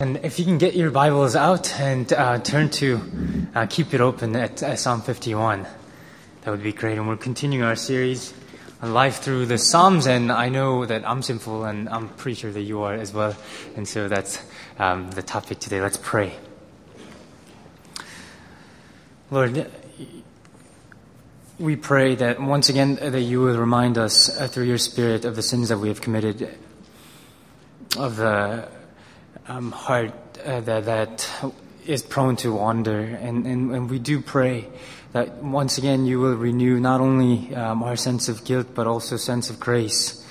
And if you can get your Bibles out and uh, turn to uh, keep it open at uh, Psalm 51, that would be great. And we're continuing our series on life through the Psalms. And I know that I'm sinful, and I'm pretty sure that you are as well. And so that's um, the topic today. Let's pray. Lord, we pray that once again that you will remind us uh, through your Spirit of the sins that we have committed, of the um, heart uh, that, that is prone to wander. And, and, and, we do pray that once again you will renew not only um, our sense of guilt, but also sense of grace.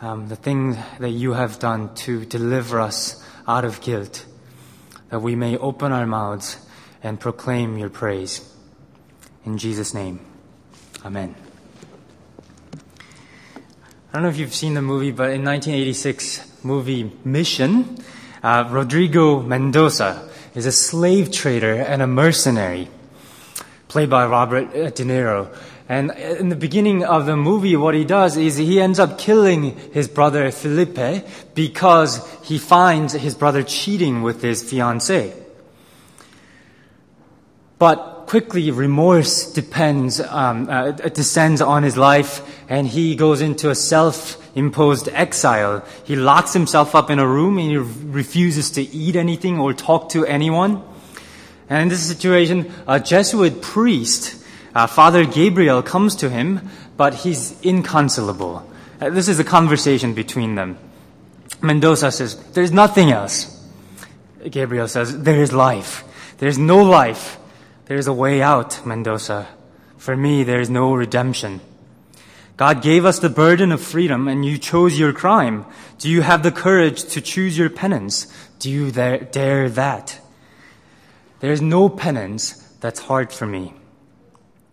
Um, the thing that you have done to deliver us out of guilt, that we may open our mouths and proclaim your praise. In Jesus' name, Amen. I don't know if you've seen the movie, but in 1986 movie Mission, uh, Rodrigo Mendoza is a slave trader and a mercenary, played by Robert uh, De Niro. And in the beginning of the movie, what he does is he ends up killing his brother Felipe because he finds his brother cheating with his fiancée. But quickly, remorse depends, um, uh, descends on his life, and he goes into a self imposed exile. He locks himself up in a room and he refuses to eat anything or talk to anyone. And in this situation, a Jesuit priest, uh, Father Gabriel, comes to him, but he's inconsolable. Uh, this is a conversation between them. Mendoza says, There's nothing else. Gabriel says, There is life. There's no life. There's a way out, Mendoza. For me, there is no redemption. God gave us the burden of freedom and you chose your crime. Do you have the courage to choose your penance? Do you dare, dare that? There is no penance that's hard for me,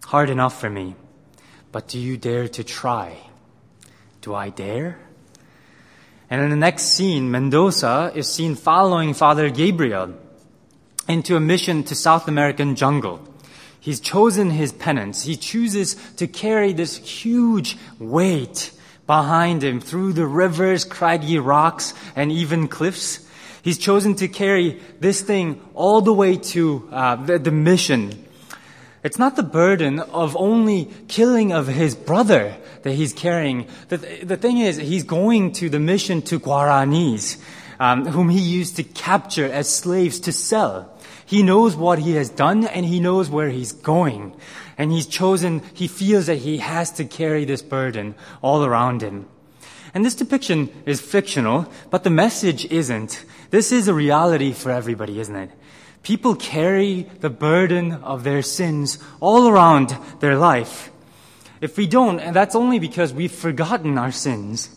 hard enough for me. But do you dare to try? Do I dare? And in the next scene, Mendoza is seen following Father Gabriel into a mission to South American jungle. He's chosen his penance. He chooses to carry this huge weight behind him through the rivers, craggy rocks, and even cliffs. He's chosen to carry this thing all the way to uh, the, the mission. It's not the burden of only killing of his brother that he's carrying. The, the thing is, he's going to the mission to Guaranis, um, whom he used to capture as slaves to sell. He knows what he has done and he knows where he's going. And he's chosen, he feels that he has to carry this burden all around him. And this depiction is fictional, but the message isn't. This is a reality for everybody, isn't it? People carry the burden of their sins all around their life. If we don't, and that's only because we've forgotten our sins.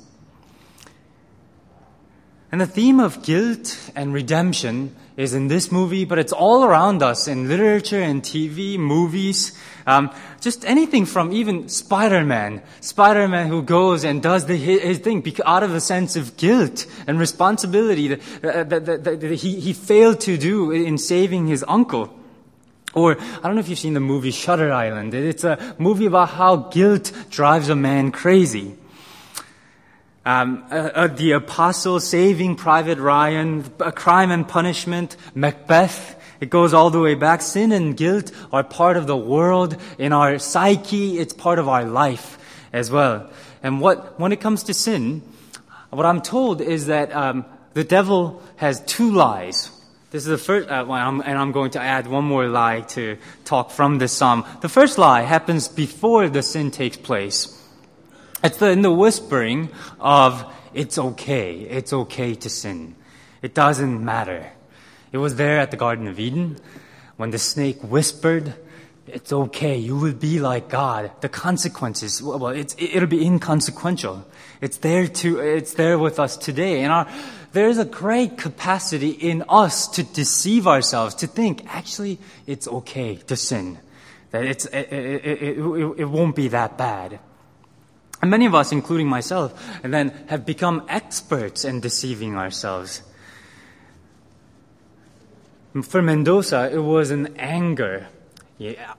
And the theme of guilt and redemption is in this movie, but it's all around us in literature and TV, movies, um, just anything from even Spider-Man. Spider-Man who goes and does the, his thing out of a sense of guilt and responsibility that, uh, that, that, that he, he failed to do in saving his uncle. Or, I don't know if you've seen the movie Shutter Island. It's a movie about how guilt drives a man crazy. Um, uh, uh, the apostle saving Private Ryan, a crime and punishment, Macbeth. It goes all the way back. Sin and guilt are part of the world in our psyche. It's part of our life as well. And what, when it comes to sin, what I'm told is that um, the devil has two lies. This is the first, uh, and I'm going to add one more lie to talk from this psalm. The first lie happens before the sin takes place. It's the, in the whispering of, it's okay, it's okay to sin. It doesn't matter. It was there at the Garden of Eden when the snake whispered, it's okay, you will be like God. The consequences, well, it's, it'll be inconsequential. It's there to, it's there with us today. And our, there's a great capacity in us to deceive ourselves, to think, actually, it's okay to sin. That it's, it, it, it, it won't be that bad. And many of us, including myself, and then have become experts in deceiving ourselves. For Mendoza, it was an anger.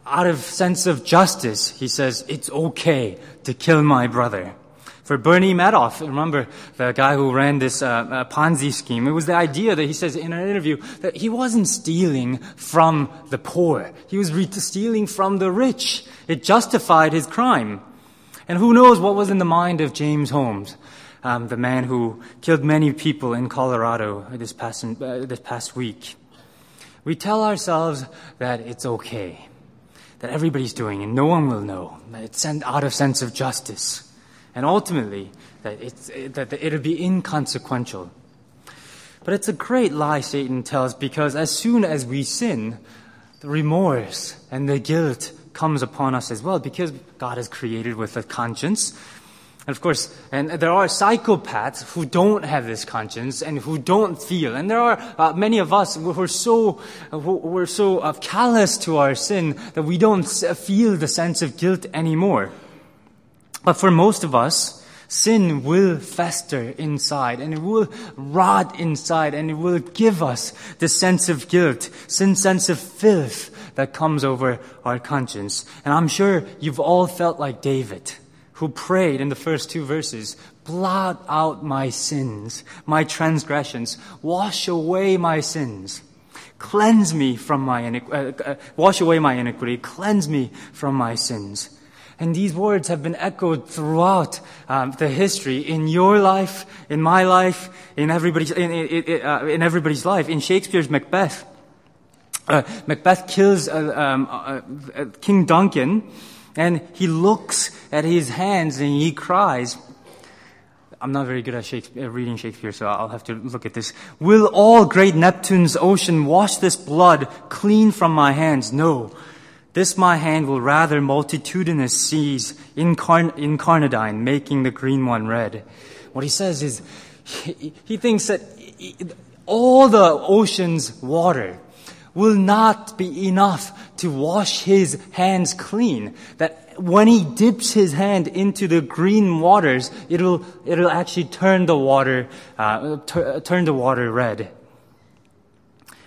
Out of sense of justice, he says, it's okay to kill my brother. For Bernie Madoff, remember the guy who ran this uh, uh, Ponzi scheme, it was the idea that he says in an interview that he wasn't stealing from the poor. He was re- stealing from the rich. It justified his crime. And who knows what was in the mind of James Holmes, um, the man who killed many people in Colorado this past, uh, this past week. We tell ourselves that it's okay, that everybody's doing it, no one will know, that it's out of sense of justice and ultimately that, it's, that it'll be inconsequential. But it's a great lie Satan tells because as soon as we sin, the remorse and the guilt comes upon us as well because God is created with a conscience. And of course, and there are psychopaths who don't have this conscience and who don't feel. And there are uh, many of us who are so, who are so uh, callous to our sin that we don't feel the sense of guilt anymore. But for most of us, sin will fester inside and it will rot inside and it will give us the sense of guilt, sin sense of filth that comes over our conscience. And I'm sure you've all felt like David, who prayed in the first two verses, blot out my sins, my transgressions, wash away my sins. Cleanse me from my iniquity, uh, uh, wash away my iniquity, cleanse me from my sins. And these words have been echoed throughout um, the history in your life, in my life, in everybody's, in, in, uh, in everybody's life. In Shakespeare's Macbeth, uh, Macbeth kills uh, um, uh, uh, King Duncan, and he looks at his hands and he cries. I'm not very good at Shakespeare, reading Shakespeare, so I'll have to look at this. Will all great Neptune's ocean wash this blood clean from my hands? No. This my hand will rather multitudinous seas incarn- incarnadine, making the green one red. What he says is, he, he thinks that all the ocean's water will not be enough to wash his hands clean. That when he dips his hand into the green waters, it'll, it'll actually turn the water, uh, t- turn the water red.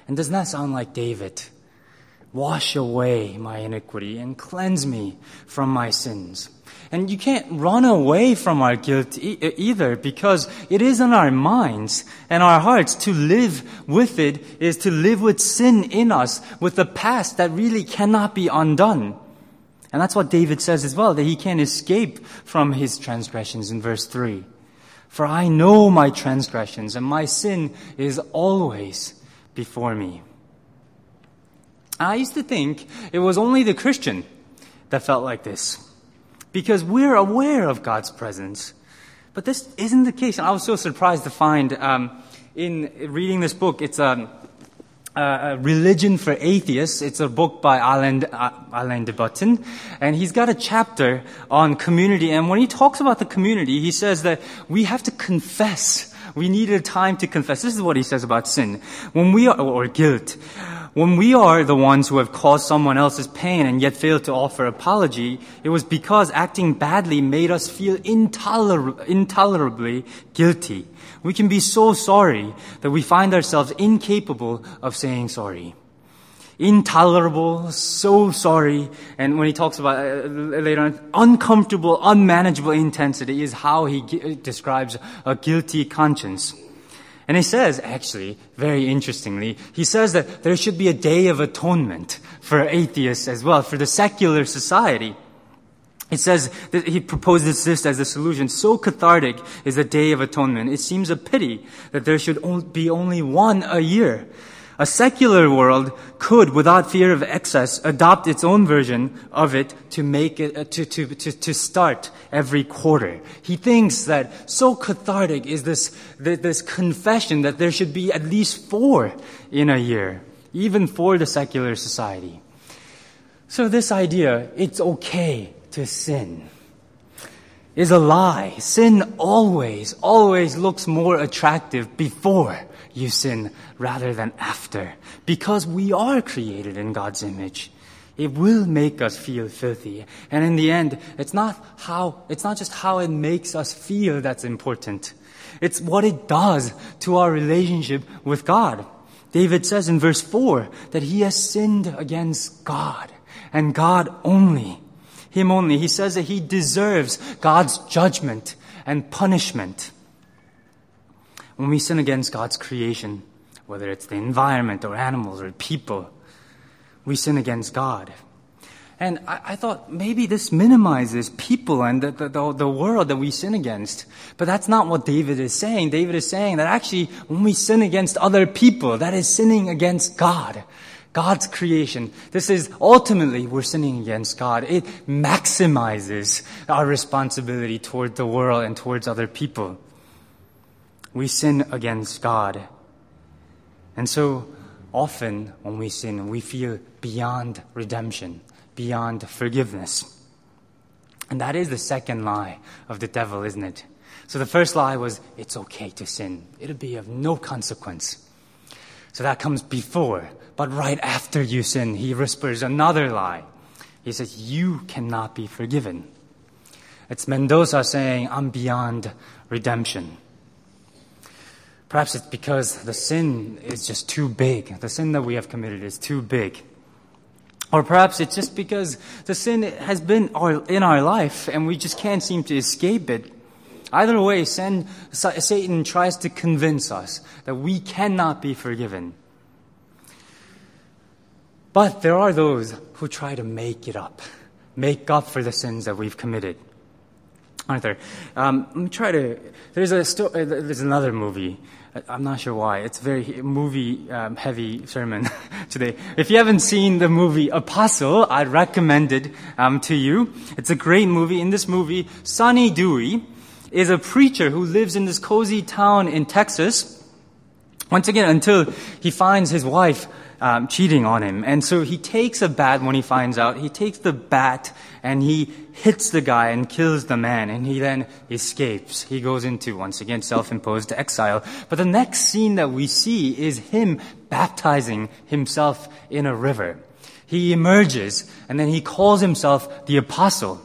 And doesn't that sound like David? Wash away my iniquity and cleanse me from my sins. And you can't run away from our guilt e- either because it is in our minds and our hearts. To live with it is to live with sin in us, with the past that really cannot be undone. And that's what David says as well, that he can't escape from his transgressions in verse 3. For I know my transgressions and my sin is always before me. I used to think it was only the Christian that felt like this. Because we're aware of God's presence. But this isn't the case. And I was so surprised to find um, in reading this book, it's a, a, Religion for Atheists. It's a book by Alain, uh, Alain de Botton. And he's got a chapter on community. And when he talks about the community, he says that we have to confess. We need a time to confess. This is what he says about sin. When we are, or guilt. When we are the ones who have caused someone else's pain and yet failed to offer apology, it was because acting badly made us feel intoler- intolerably guilty. We can be so sorry that we find ourselves incapable of saying sorry. Intolerable, so sorry, and when he talks about uh, later on, uncomfortable, unmanageable intensity is how he g- describes a guilty conscience. And he says, actually, very interestingly, he says that there should be a day of atonement for atheists as well, for the secular society. He says that he proposes this as a solution. So cathartic is the Day of Atonement. It seems a pity that there should be only one a year. A secular world could, without fear of excess, adopt its own version of it to make it, uh, to, to, to, to start every quarter. He thinks that so cathartic is this, this confession that there should be at least four in a year, even for the secular society. So this idea, it's okay to sin, is a lie. Sin always, always looks more attractive before you sin rather than after. Because we are created in God's image. It will make us feel filthy. And in the end, it's not how, it's not just how it makes us feel that's important. It's what it does to our relationship with God. David says in verse 4 that he has sinned against God and God only. Him only. He says that he deserves God's judgment and punishment. When we sin against God's creation, whether it's the environment or animals or people, we sin against God. And I, I, thought maybe this minimizes people and the, the, the, world that we sin against. But that's not what David is saying. David is saying that actually when we sin against other people, that is sinning against God. God's creation. This is ultimately we're sinning against God. It maximizes our responsibility toward the world and towards other people. We sin against God. And so often when we sin, we feel beyond redemption beyond forgiveness. And that is the second lie of the devil, isn't it? So the first lie was, it's okay to sin. It'll be of no consequence. So that comes before. But right after you sin, he whispers another lie. He says, you cannot be forgiven. It's Mendoza saying, I'm beyond redemption. Perhaps it's because the sin is just too big. The sin that we have committed is too big. Or perhaps it's just because the sin has been in our life and we just can't seem to escape it. Either way, sin, Satan tries to convince us that we cannot be forgiven. But there are those who try to make it up, make up for the sins that we've committed. Aren't there? Um, let me try to. There's a sto- uh, there's another movie I'm not sure why. It's a very movie um, heavy sermon today. If you haven't seen the movie Apostle, I'd recommend it um, to you. It's a great movie. In this movie, Sonny Dewey is a preacher who lives in this cozy town in Texas. Once again, until he finds his wife um, cheating on him. And so he takes a bat when he finds out. He takes the bat and he hits the guy and kills the man. And he then escapes. He goes into, once again, self-imposed exile. But the next scene that we see is him baptizing himself in a river. He emerges and then he calls himself the apostle.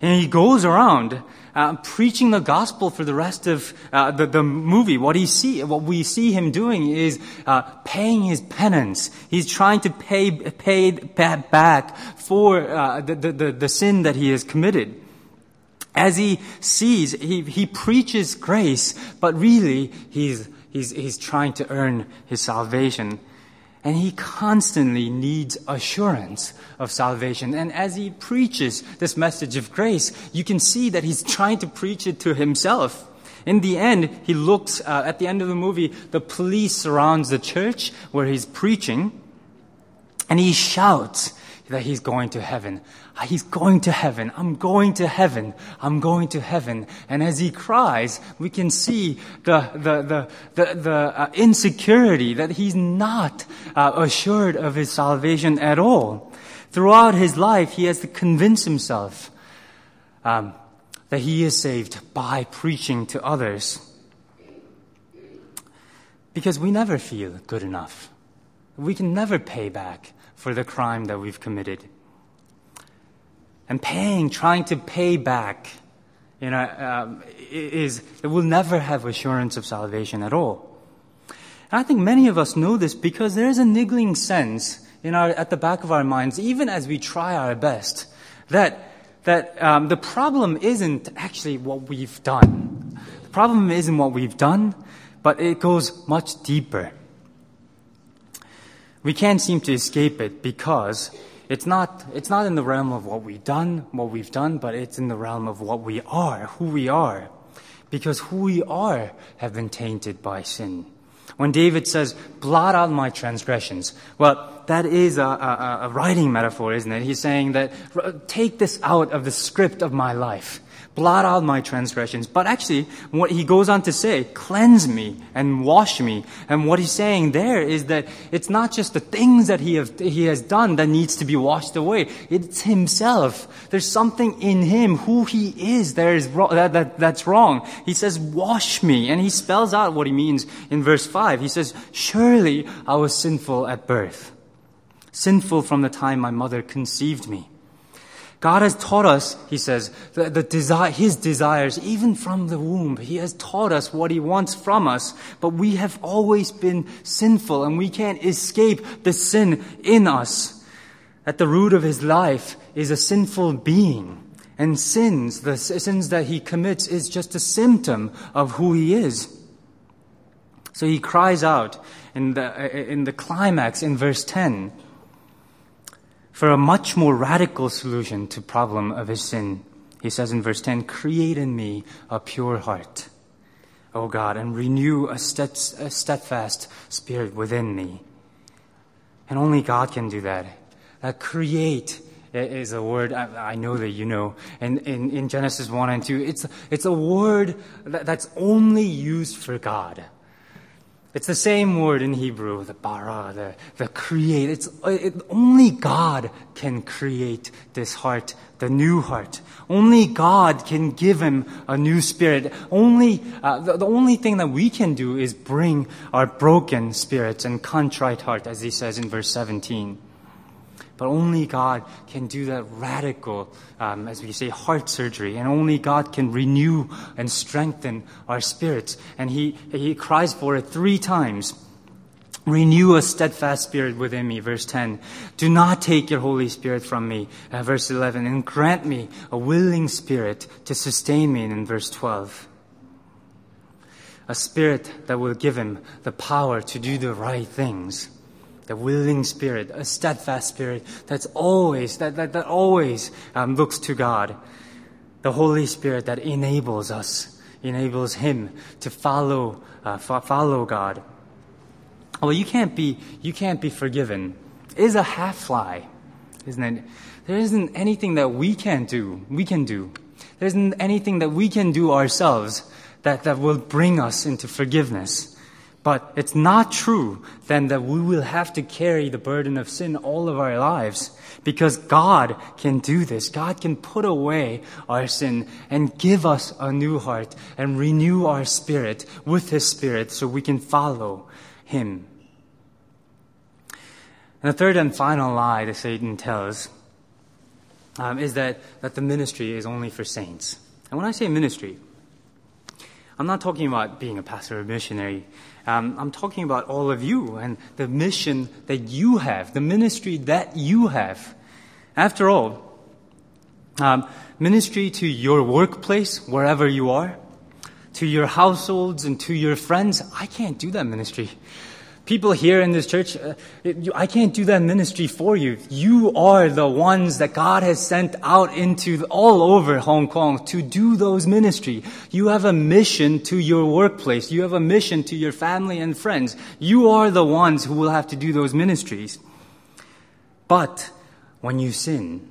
And he goes around uh, preaching the gospel for the rest of uh, the, the movie. What he see, what we see him doing is uh, paying his penance. He's trying to pay pay back for uh, the, the the sin that he has committed. As he sees, he he preaches grace, but really he's he's he's trying to earn his salvation. And he constantly needs assurance of salvation. And as he preaches this message of grace, you can see that he's trying to preach it to himself. In the end, he looks, uh, at the end of the movie, the police surrounds the church where he's preaching, and he shouts that he's going to heaven. Ah, he's going to heaven. I'm going to heaven. I'm going to heaven. And as he cries, we can see the, the, the, the, the uh, insecurity that he's not uh, assured of his salvation at all. Throughout his life, he has to convince himself um, that he is saved by preaching to others. Because we never feel good enough. We can never pay back for the crime that we've committed and paying, trying to pay back, you know, um, is, it will never have assurance of salvation at all. And I think many of us know this because there is a niggling sense in our, at the back of our minds, even as we try our best, that, that um, the problem isn't actually what we've done. The problem isn't what we've done, but it goes much deeper. We can't seem to escape it because it's not, it's not in the realm of what we've done, what we've done, but it's in the realm of what we are, who we are. Because who we are have been tainted by sin. When David says, blot out my transgressions, well, that is a, a, a writing metaphor, isn't it? He's saying that, take this out of the script of my life blot out my transgressions. But actually, what he goes on to say, cleanse me and wash me. And what he's saying there is that it's not just the things that he, have, he has done that needs to be washed away. It's himself. There's something in him, who he is, that is that, that, that's wrong. He says, wash me. And he spells out what he means in verse 5. He says, surely I was sinful at birth. Sinful from the time my mother conceived me. God has taught us, he says, the, the desire, his desires, even from the womb. He has taught us what he wants from us, but we have always been sinful and we can't escape the sin in us. At the root of his life is a sinful being. And sins, the sins that he commits, is just a symptom of who he is. So he cries out in the, in the climax in verse 10 for a much more radical solution to problem of his sin. He says in verse 10, create in me a pure heart, O God, and renew a, steadfast spirit within me. And only God can do that. That create is a word I, I know that you know. And in, in Genesis 1 and 2, it's, it's a word that, that's only used for God. It's the same word in Hebrew, the bara, the, the create. It's, it, only God can create this heart, the new heart. Only God can give him a new spirit. Only, uh, the, the only thing that we can do is bring our broken spirits and contrite heart, as he says in verse 17. But only God can do that radical, um, as we say, heart surgery. And only God can renew and strengthen our spirits. And he, he cries for it three times. Renew a steadfast spirit within me, verse 10. Do not take your Holy Spirit from me, uh, verse 11. And grant me a willing spirit to sustain me, in verse 12 a spirit that will give him the power to do the right things the willing spirit, a steadfast spirit that's always, that, that, that always um, looks to God. The Holy Spirit that enables us, enables Him to follow, uh, follow God. Well, you can't be, you can't be forgiven. Is a half fly, isn't it? There isn't anything that we can do, we can do. There isn't anything that we can do ourselves that, that will bring us into forgiveness. But it's not true then that we will have to carry the burden of sin all of our lives because God can do this. God can put away our sin and give us a new heart and renew our spirit with His Spirit so we can follow Him. And the third and final lie that Satan tells um, is that, that the ministry is only for saints. And when I say ministry, I'm not talking about being a pastor or missionary. Um, I'm talking about all of you and the mission that you have, the ministry that you have. After all, um, ministry to your workplace, wherever you are, to your households and to your friends, I can't do that ministry people here in this church, uh, I can't do that ministry for you. You are the ones that God has sent out into all over Hong Kong to do those ministry. You have a mission to your workplace. You have a mission to your family and friends. You are the ones who will have to do those ministries. But when you sin,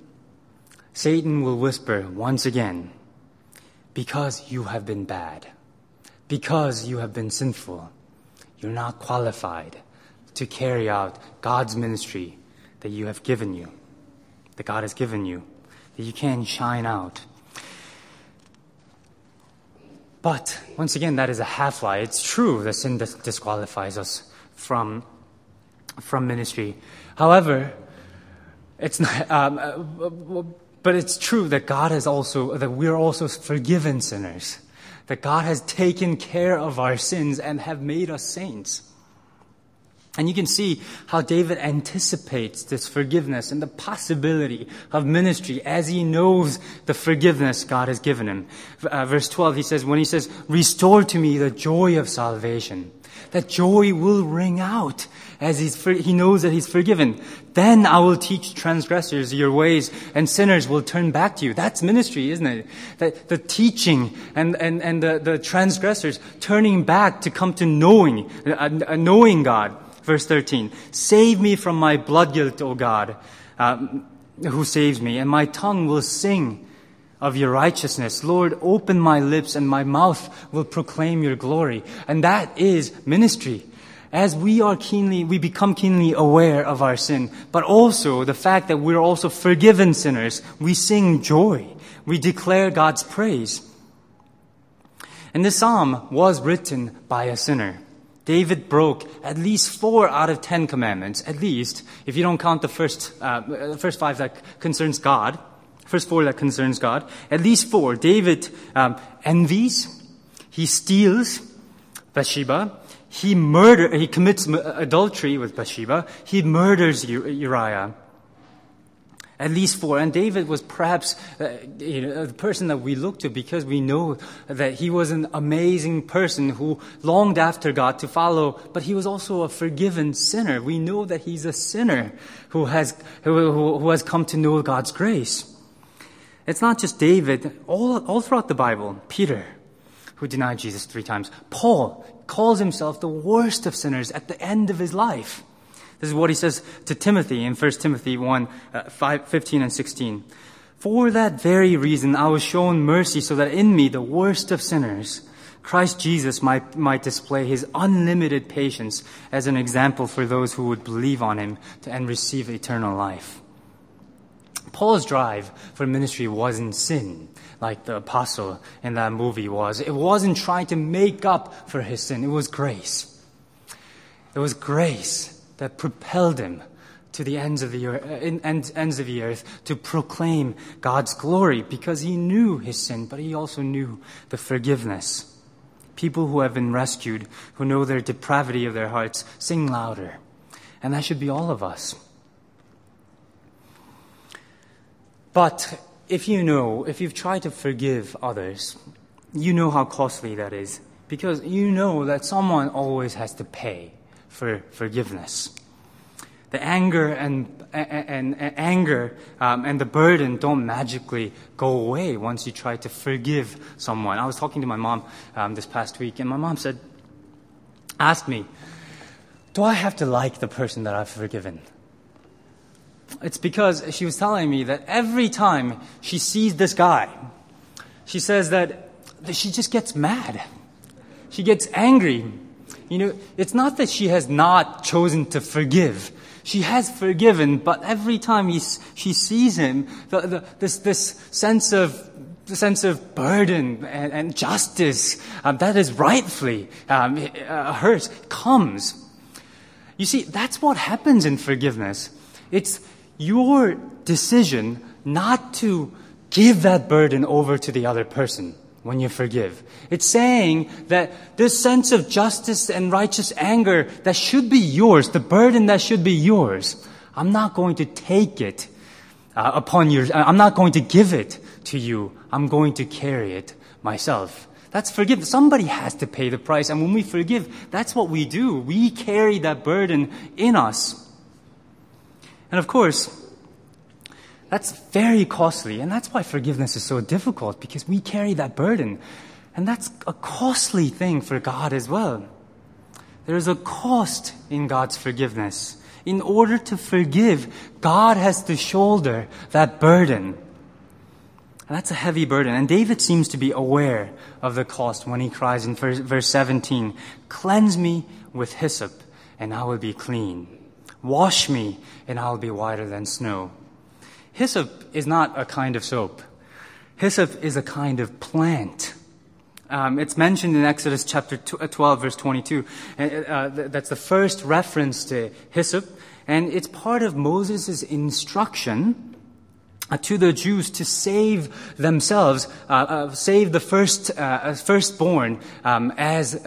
Satan will whisper once again, because you have been bad, because you have been sinful you're not qualified to carry out God's ministry that you have given you, that God has given you, that you can shine out. But once again, that is a half lie. It's true that sin disqualifies us from, from ministry. However, it's not, um, uh, but it's true that God has also, that we're also forgiven sinners that God has taken care of our sins and have made us saints. And you can see how David anticipates this forgiveness and the possibility of ministry as he knows the forgiveness God has given him. Uh, verse 12, he says, when he says, restore to me the joy of salvation, that joy will ring out as he's he knows that he's forgiven. Then I will teach transgressors your ways and sinners will turn back to you. That's ministry, isn't it? That the teaching and, and, and the, the transgressors turning back to come to knowing, uh, uh, knowing God. Verse 13. Save me from my blood guilt, O God, uh, who saves me, and my tongue will sing of your righteousness. Lord, open my lips and my mouth will proclaim your glory. And that is ministry as we are keenly, we become keenly aware of our sin, but also the fact that we're also forgiven sinners, we sing joy. We declare God's praise. And this psalm was written by a sinner. David broke at least four out of ten commandments, at least, if you don't count the first, uh, first five that concerns God, first four that concerns God, at least four. David um, envies, he steals Bathsheba, he murder, he commits adultery with Bathsheba. He murders Uriah. At least four. And David was perhaps uh, you know, the person that we look to because we know that he was an amazing person who longed after God to follow, but he was also a forgiven sinner. We know that he's a sinner who has, who, who, who has come to know God's grace. It's not just David, all, all throughout the Bible, Peter, who denied Jesus three times. Paul calls himself the worst of sinners at the end of his life. This is what he says to Timothy in 1 Timothy 1 uh, 5, 15 and 16. For that very reason, I was shown mercy so that in me, the worst of sinners, Christ Jesus might, might display his unlimited patience as an example for those who would believe on him and receive eternal life. Paul's drive for ministry wasn't sin, like the apostle in that movie was. It wasn't trying to make up for his sin. It was grace. It was grace that propelled him to the ends of the earth, uh, ends of the earth to proclaim God's glory because he knew his sin, but he also knew the forgiveness. People who have been rescued, who know their depravity of their hearts, sing louder. And that should be all of us. But if you know, if you've tried to forgive others, you know how costly that is because you know that someone always has to pay for forgiveness. The anger and, and, and anger um, and the burden don't magically go away once you try to forgive someone. I was talking to my mom um, this past week, and my mom said, asked me, "Do I have to like the person that I've forgiven?" It's because she was telling me that every time she sees this guy, she says that she just gets mad. She gets angry you know, it's not that she has not chosen to forgive. She has forgiven, but every time he, she sees him, the, the, this, this sense of the sense of burden and, and justice um, that is rightfully um, uh, hers comes. You see, that's what happens in forgiveness. It's your decision not to give that burden over to the other person when you forgive. It's saying that this sense of justice and righteous anger that should be yours, the burden that should be yours, I'm not going to take it uh, upon your, uh, I'm not going to give it to you. I'm going to carry it myself. That's forgive. Somebody has to pay the price. And when we forgive, that's what we do. We carry that burden in us. And of course, that's very costly, and that's why forgiveness is so difficult, because we carry that burden. And that's a costly thing for God as well. There is a cost in God's forgiveness. In order to forgive, God has to shoulder that burden. And that's a heavy burden. And David seems to be aware of the cost when he cries in verse 17, Cleanse me with hyssop, and I will be clean. Wash me, and I will be whiter than snow. Hyssop is not a kind of soap. Hyssop is a kind of plant. Um, it's mentioned in Exodus chapter 12, uh, verse 22. Uh, uh that's the first reference to hyssop, and it's part of Moses' instruction uh, to the Jews to save themselves, uh, uh, save the first firstborn um, as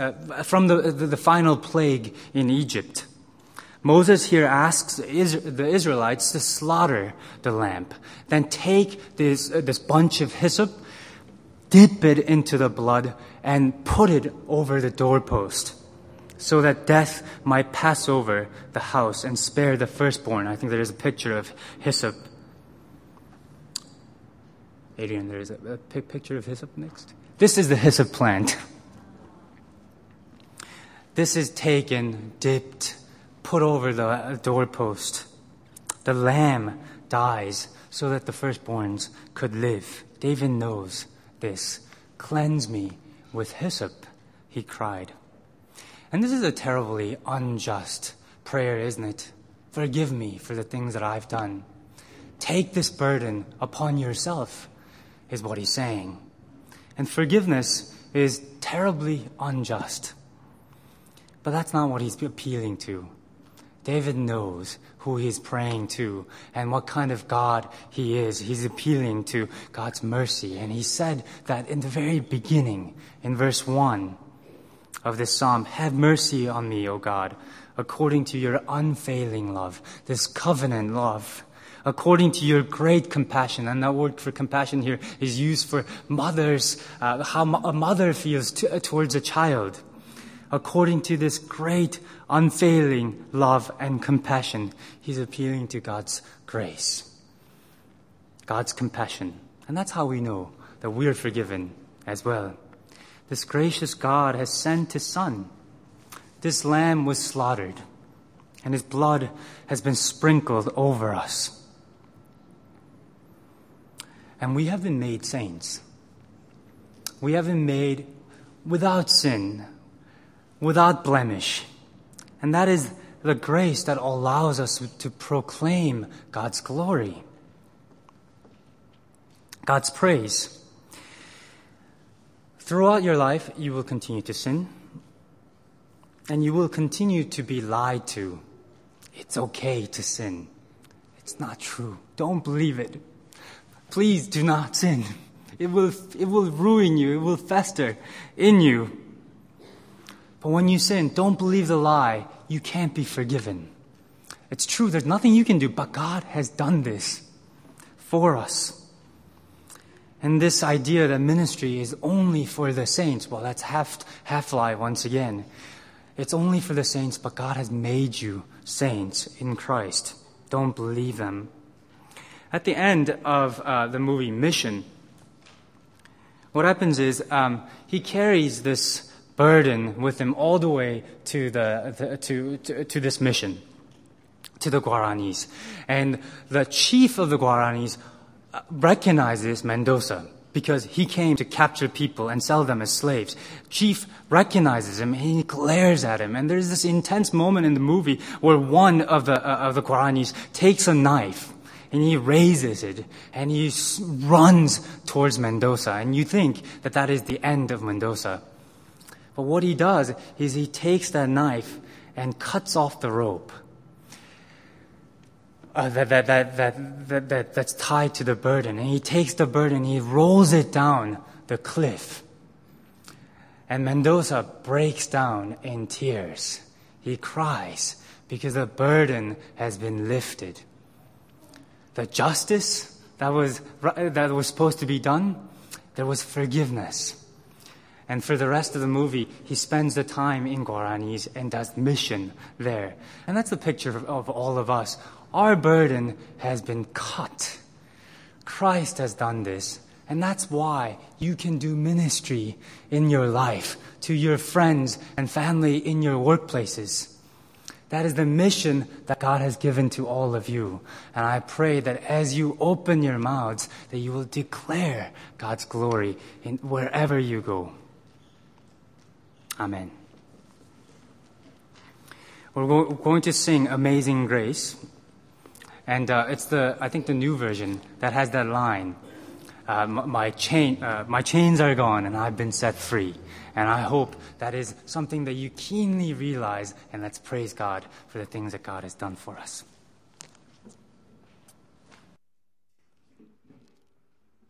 from the, the, the final plague in Egypt. Moses here asks the Israelites to slaughter the lamb. Then take this, uh, this bunch of hyssop, dip it into the blood, and put it over the doorpost so that death might pass over the house and spare the firstborn. I think there is a picture of hyssop. Adrian, there is a, a picture of hyssop next. This is the hyssop plant. This is taken, dipped, put over the doorpost. The lamb dies so that the firstborns could live. David knows this. Cleanse me with hyssop, he cried. And this is a terribly unjust prayer, isn't it? Forgive me for the things that I've done. Take this burden upon yourself, is what he's saying. And forgiveness is terribly unjust. But that's not what he's appealing to. David knows who he's praying to and what kind of God he is. He's appealing to God's mercy. And he said that in the very beginning, in verse 1 of this psalm, Have mercy on me, O God, according to your unfailing love, this covenant love. according to your great compassion. And that word for compassion here is used for mothers, uh, how a mother feels uh, towards a child. According to this great, unfailing love and compassion, he's appealing to God's grace, God's compassion. And that's how we know that we're forgiven as well. This gracious God has sent his Son. This lamb was slaughtered, and his blood has been sprinkled over us. And we have been made saints. We have been made without sin, without blemish. And that is the grace that allows us to proclaim God's glory, God's praise. Throughout your life, you will continue to sin, and you will continue to be lied to. It's okay to sin. It's not true. Don't believe it. Please do not sin. It will, it will ruin you. It will fester in you. But when you sin, don't believe the lie. You can't be forgiven. It's true. There's nothing you can do, but God has done this for us. And this idea that ministry is only for the saints, well, that's half, half lie once again. It's only for the saints, but God has made you saints in Christ. Don't believe them. At the end of uh, the movie Mission, what happens is um, he carries this burden with him all the way to, the, the to, to, to this mission, to the Guaranis. And the chief of the Guaranis recognizes Mendoza because he came to capture people and sell them as slaves. Chief recognizes him and he glares at him. And there's this intense moment in the movie where one of the, uh, of the Guaranis takes a knife and he raises it and he runs towards Mendoza. And you think that that is the end of Mendoza. But what he does is he takes that knife and cuts off the rope uh, that, that, that, that, that, that, that's tied to the burden. And he takes the burden, he rolls it down the cliff. And Mendoza breaks down in tears. He cries because the burden has been lifted. The justice that was, that was supposed to be done, there was forgiveness. And for the rest of the movie, he spends the time in Guaranis and does mission there. And that's the picture of all of us. Our burden has been cut. Christ has done this. And that's why you can do ministry in your life to your friends and family in your workplaces. That is the mission that God has given to all of you. And I pray that as you open your mouths, that you will declare God's glory in wherever you go. Amen. We're going to sing Amazing Grace. And uh, it's the, I think the new version that has that line, uh, my, chain, uh, my chains are gone and I've been set free. And I hope that is something that you keenly realize and let's praise God for the things that God has done for us.